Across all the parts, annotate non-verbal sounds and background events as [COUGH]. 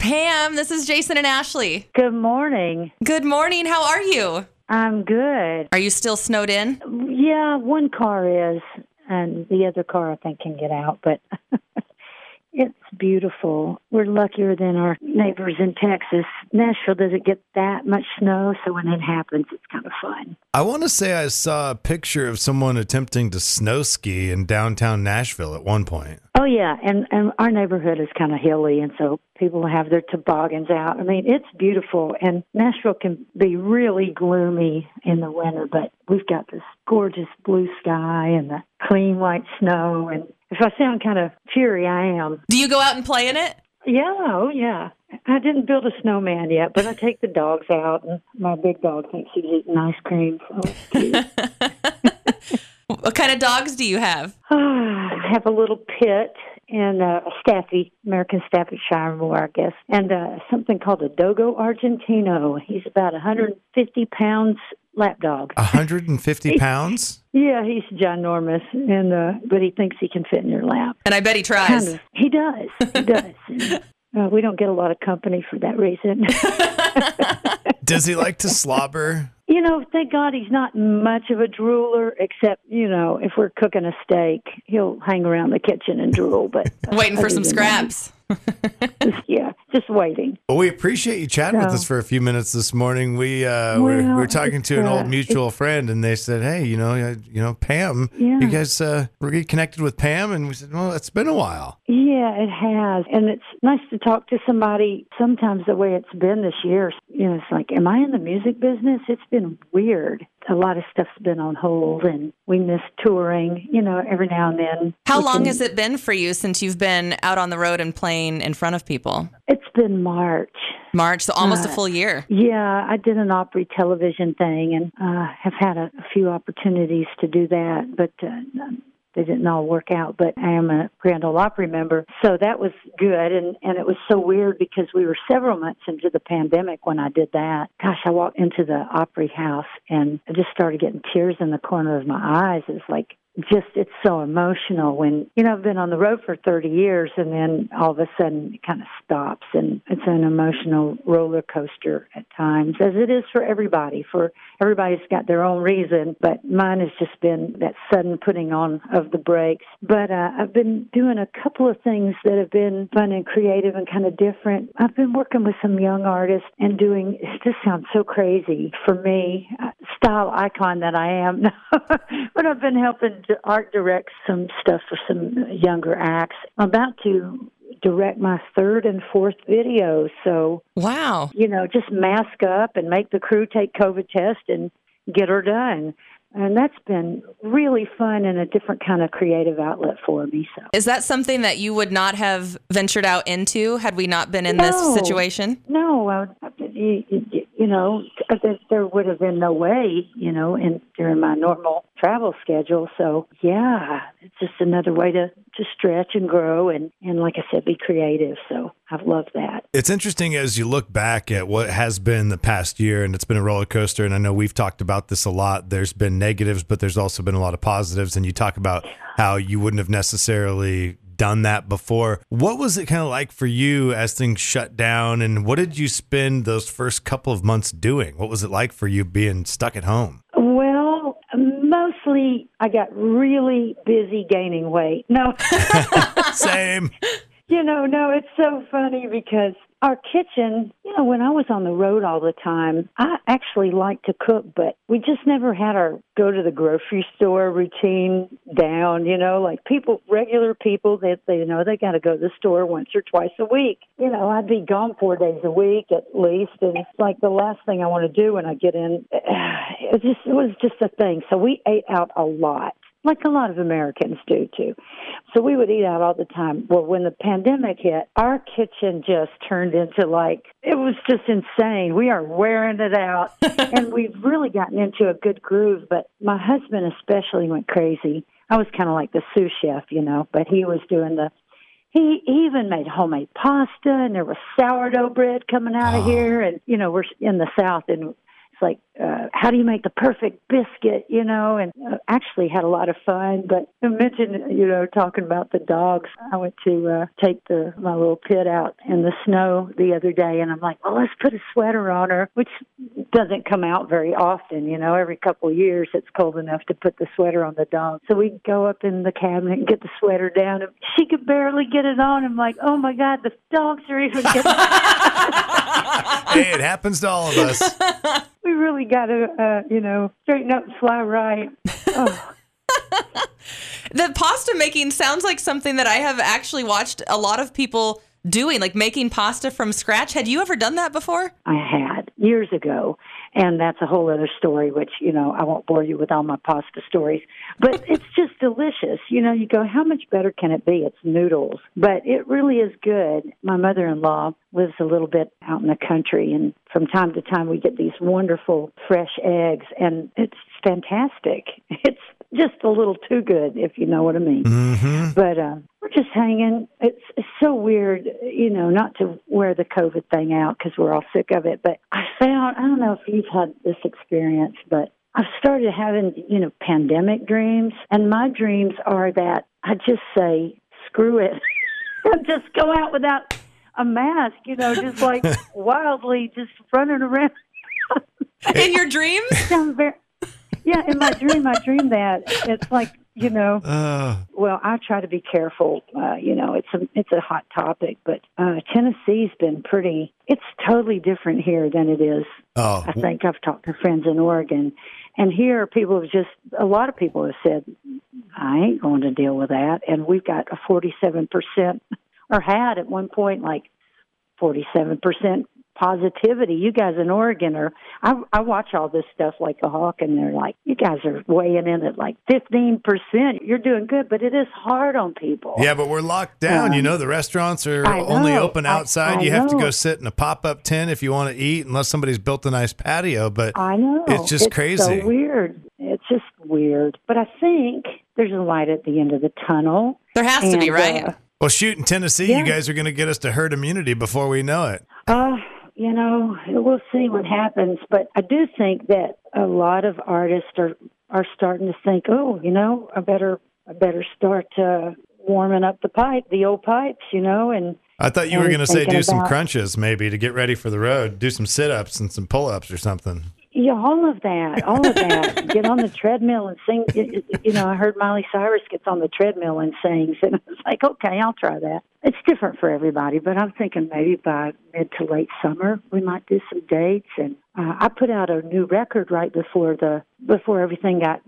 Pam, this is Jason and Ashley. Good morning. Good morning. How are you? I'm good. Are you still snowed in? Yeah, one car is, and the other car I think can get out, but [LAUGHS] it's beautiful. We're luckier than our neighbors in Texas. Nashville doesn't get that much snow, so when it happens, it's kind of fun. I want to say I saw a picture of someone attempting to snow ski in downtown Nashville at one point. Oh yeah, and and our neighborhood is kind of hilly, and so people have their toboggans out. I mean, it's beautiful, and Nashville can be really gloomy in the winter, but we've got this gorgeous blue sky and the clean white snow. And if I sound kind of cheery, I am. Do you go out and play in it? Yeah, oh yeah. I didn't build a snowman yet, but I take the dogs out, and my big dog thinks he's eating ice cream. So. [LAUGHS] What kind of dogs do you have? [SIGHS] I have a little pit and uh, a Staffy, American Staffordshire Moor, I guess, and uh, something called a Dogo Argentino. He's about 150 pounds lapdog. 150 [LAUGHS] pounds? Yeah, he's ginormous, and uh, but he thinks he can fit in your lap. And I bet he tries. Kind of. He does. He does. And, [LAUGHS] uh, we don't get a lot of company for that reason. [LAUGHS] Does he like to slobber? You know, thank God he's not much of a drooler, except, you know, if we're cooking a steak, he'll hang around the kitchen and drool, but Waiting for some scraps. that, [LAUGHS] just- yeah, just waiting. Well, we appreciate you chatting with us for a few minutes this morning. We uh, we're, Well, we're talking to an it's, old uh, mutual friend, and they said, "Hey, you know, uh, you know, Pam, Yeah. you guys uh, reconnected with Pam?" And we said, "Well, it's been a while." Yeah, it has. And it's nice to talk to somebody. Sometimes the way it's been this year, you know, it's like, am I in the music business? It's been weird. A lot of stuff's been on hold and we miss touring, you know, every now and then. How long can- has it been for you since you've been out on the road and playing in front of people? It's been March. March, so almost a Uh, full year. Yeah, I did an Opry television thing and uh, have had a, a few opportunities to do that, but uh, they didn't all work out. But I am a Grand Ole Opry member, so that was good. And and it was so weird because we were several months into the pandemic when I did that. Gosh, I walked into the Opry house and I just started getting tears in the corner of my eyes. It's like just it's so emotional when you know I've been on the road for 30 years and then all of a sudden it kind of stops and it's an emotional roller coaster at times as it is for everybody for everybody's got their own reason but mine has just been that sudden putting on of the brakes. But uh, I've been doing a couple of things that have been fun and creative and kind of different. I've been working with some young artists and doing this sounds so crazy for me uh, style icon that I am. [LAUGHS] But I've been helping art direct some stuff for some younger acts. I'm about to direct my third and fourth videos. So, Wow. you know, just mask up and make the crew take COVID test and get her done. And that's been really fun and a different kind of creative outlet for me. So, Is that something that you would not have ventured out into had we not been in No. this situation? no, I, you, you, you know, there would have been no way, you know, in during my normal travel schedule. So, yeah, it's just another way to to stretch and grow and and like I said, be creative. So, I've loved that. It's interesting as you look back at what has been the past year, and it's been a roller coaster. And I know we've talked about this a lot. There's been negatives, but there's also been a lot of positives. And you talk about how you wouldn't have necessarily done that before. What was it kind of like for you as things shut down? And what did you spend those first couple of months doing? What was it like for you being stuck at home? Mostly I got really busy gaining weight. No. [LAUGHS] Same. You know, no, it's so funny because our kitchen, you know, when I was on the road all the time, I actually liked to cook, but we just never had our go to the grocery store routine down, you know, like people, regular people that they, you know, they got to go to the store once or twice a week. You know, I'd be gone four days a week at least. And it's like the last thing I want to do when I get in, [SIGHS] it just, it was just a thing. So we ate out a lot like a lot of Americans do too. So we would eat out all the time. Well, when the pandemic hit, our kitchen just turned into like, it was just insane. We are wearing it out [LAUGHS] and we've really gotten into a good groove, but my husband especially went crazy. I was kind of like the sous chef, you know, but he was doing the he even made homemade pasta and there was sourdough bread coming out of ah. here and you know we're in the south and like, uh, how do you make the perfect biscuit, you know? And uh, actually had a lot of fun. But [LAUGHS] I mentioned, you know, talking about the dogs. I went to uh, take the my little pit out in the snow the other day, and I'm like, well, let's put a sweater on her, which doesn't come out very often, you know. Every couple of years, it's cold enough to put the sweater on the dog. So we go up in the cabinet and get the sweater down, and she could barely get it on. I'm like, oh my god, the dogs are even getting. [LAUGHS] [LAUGHS] hey, it happens to all of us. We really got to, uh, you know, straighten up and fly right. Oh. [LAUGHS] [LAUGHS] the pasta making sounds like something that I have actually watched a lot of people doing, like making pasta from scratch. Had you ever done that before? I had years ago. And that's a whole other story, which, you know, I won't bore you with all my pasta stories. But [LAUGHS] it's just delicious. You know, you go, how much better can it be? It's noodles. But it really is good. My mother in law lives a little bit out in the country, and from time to time we get these wonderful fresh eggs, and it's fantastic. [LAUGHS] It's just a little too good, if you know what I mean. Mm-hmm. But uh, we're just hanging. It's it's so weird, you know, not to wear the COVID thing out because we're all sick of it. But I found I don't know if you've had this experience, but I've started having you know pandemic dreams, and my dreams are that I just say screw it, [LAUGHS] just go out without a mask, you know, just like [LAUGHS] wildly just running around. In your dreams? Sounds very yeah, in my dream, I dream that it's like you know. [LAUGHS] Uh, Well, I try to be careful. Uh, you know, it's a it's a hot topic, but uh, Tennessee's been pretty. It's totally different here than it is. oh, I think I've talked to friends in Oregon, and here people have just a lot of people have said, "I ain't going to deal with that," and we've got a forty-seven percent, or had at one point like forty-seven percent positivity. You guys in Oregon are. I, I watch all this stuff like a hawk, and they're like, "You guys are weighing in at like fifteen percent. You're doing good, but it is hard on people." yeah, but we're locked down. you know, the restaurants are I only open outside. I you have to go sit in a pop up tent if you want to eat, unless somebody's built a nice patio. But I know. It's just crazy. So weird. It's just weird. But I think there's a light at the end of the tunnel. There has to be, right? uh, well, shoot, in Tennessee, Yeah. you guys are going to get us to herd immunity before we know it. Uh, you know, we'll see what happens. But I do think that a lot of artists are are starting to think, oh, you know, I better I better start uh, warming up the pipe, the old pipes, you know, and I thought you were going to say do some crunches maybe to get ready for the road, do some sit ups and some pull ups or something. Yeah, all of that, all of that. Get on the treadmill and sing. You know, I heard Miley Cyrus gets on the treadmill and sings, and [LAUGHS] I was like, okay, I'll try that. It's different for everybody, but I'm thinking maybe by mid to late summer we might do some dates. And uh, I put out a new record right before the before everything got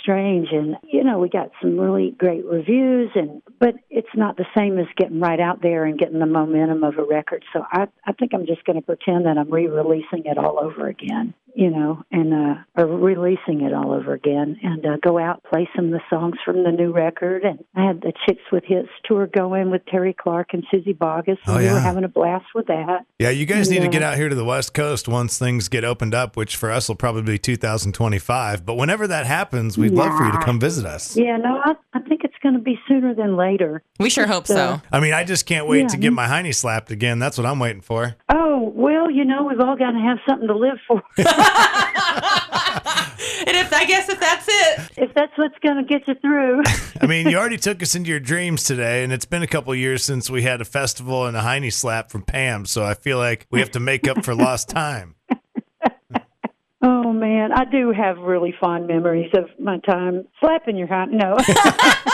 strange, and you know, we got some really great reviews, and but it's not the same as getting right out there and getting the momentum of a record. So I I think I'm just going to pretend that I'm re-releasing it all over again you know, and uh, or releasing it all over again, and uh, go out play some of the songs from the new record. And I had the Chicks with Hits tour going with Terri Clark and Suzy Bogguss, and Oh, we were having a blast with that. Yeah, you guys need to get out here to the West Coast once things get opened up, which for us will probably be 2025. But whenever that happens, we'd love for you to come visit us. Yeah, no, I, I think going to be sooner than later. We sure hope so. I mean, I just can't wait Yeah, to get my hiney slapped again. That's what I'm waiting for. Oh well, you know, we've all got to have something to live for. [LAUGHS] And if I guess if that's it, if that's what's going to get you through. I mean, you already took us into your dreams today, and it's been a couple years since we had a festival and a hiney slap from Pam. So I feel like we have to make up for lost time. Oh man, I do have really fond memories of my time slapping your hand. No. [LAUGHS]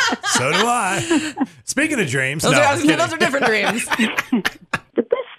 [LAUGHS] So do I. Speaking of dreams, those, no, are, those are different dreams. [LAUGHS]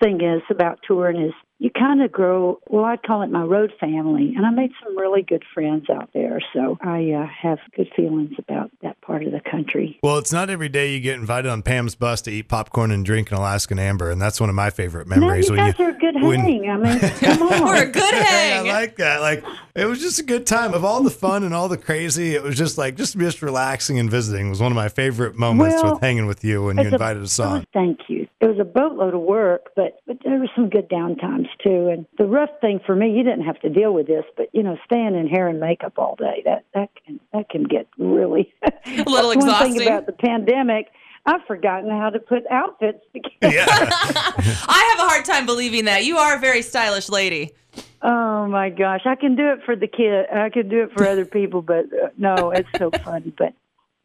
the best thing is about touring is you kind of grow well i'd call it my road family and i made some really good friends out there so i uh, have good feelings about that part of the country Well, it's not every day you get invited on Pam's bus to eat popcorn and drink an Alaskan Amber, and that's one of my favorite no memories. you when guys are a good when- hang i mean [LAUGHS] come on We're a good Hey, I like that. Like it was just a good time of all the fun and all the crazy. It was just like just just relaxing and visiting was one of my favorite moments Well, with hanging with you when you It's a- invited us it was- on. thank you it was a boatload of work but but there were some good downtimes too and the rough thing for me you didn't have to deal with this but you know staying in hair and makeup all day that that can that can get really [LAUGHS] A little That's one thing about the pandemic i've forgotten how to put outfits together Yeah. [LAUGHS] I have a hard time believing that. You are a very stylish lady. Oh Oh my gosh, I can do it for the kid. I can do it for other people, but uh, no, it's so [LAUGHS] fun. But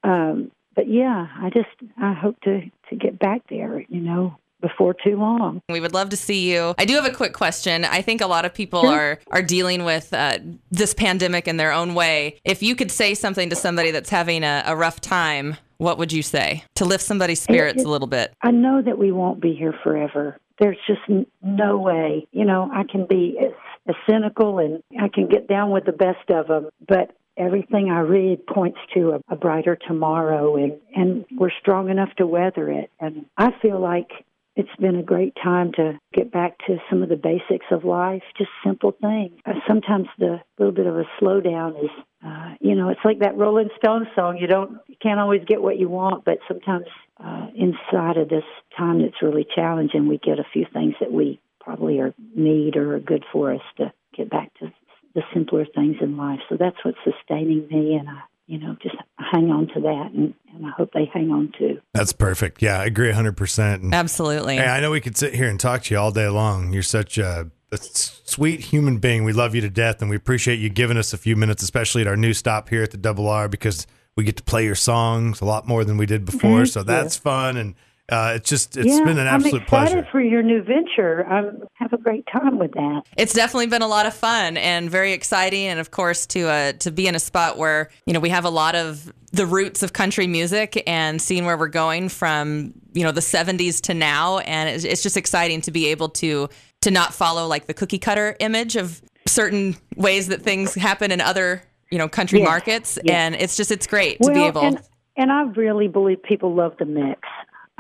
um, but yeah, I just I hope to to get back there. You know, before too long. We would love to see you. I do have a quick question. I think a lot of people are are dealing with uh, this pandemic in their own way. If you could say something to somebody that's having a, a rough time, what would you say to lift somebody's spirits it, it, a little bit? I know that we won't be here forever. There's just no way. You know, I can be as, as cynical and I can get down with the best of them, but everything I read points to a, a brighter tomorrow, and and we're strong enough to weather it. And I feel like it's been a great time to get back to some of the basics of life, just simple things. Uh, sometimes the little bit of a slowdown is, uh, you know, it's like that Rolling Stones song. You don't, you can't always get what you want, but sometimes uh, inside of this time that's really challenging, we get a few things that we probably are need or are good for us to get back to the simpler things in life. So that's what's sustaining me, and I you know, just hang on to that, and, and I hope they hang on too. That's perfect. Yeah, I agree 100%. Absolutely. Hey, I know we could sit here and talk to you all day long. You're such a, a sweet human being. We love you to death, and we appreciate you giving us a few minutes, especially at our new stop here at the Double R, because we get to play your songs a lot more than we did before. Thank so you. that's fun. And uh, it's just it's yeah, been an absolute I'm excited pleasure for your new venture. I have a great time with that. It's definitely been a lot of fun and very exciting, and of course to uh, to be in a spot where you know we have a lot of the roots of country music and seeing where we're going from you know the 70s to now, and it's, it's just exciting to be able to to not follow like the cookie cutter image of certain ways that things happen in other you know country yes, markets, yes. and it's just it's great well, to be able. And- and I really believe people love the mix.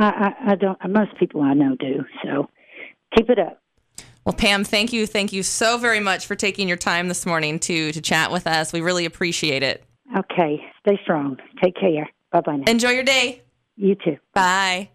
I, I, I don't. Most people I know do. So keep it up. Well, Pam, thank you, thank you so very much for taking your time this morning to to chat with us. We really appreciate it. Okay, stay strong. Take care. Bye bye. Enjoy your day. You too. Bye.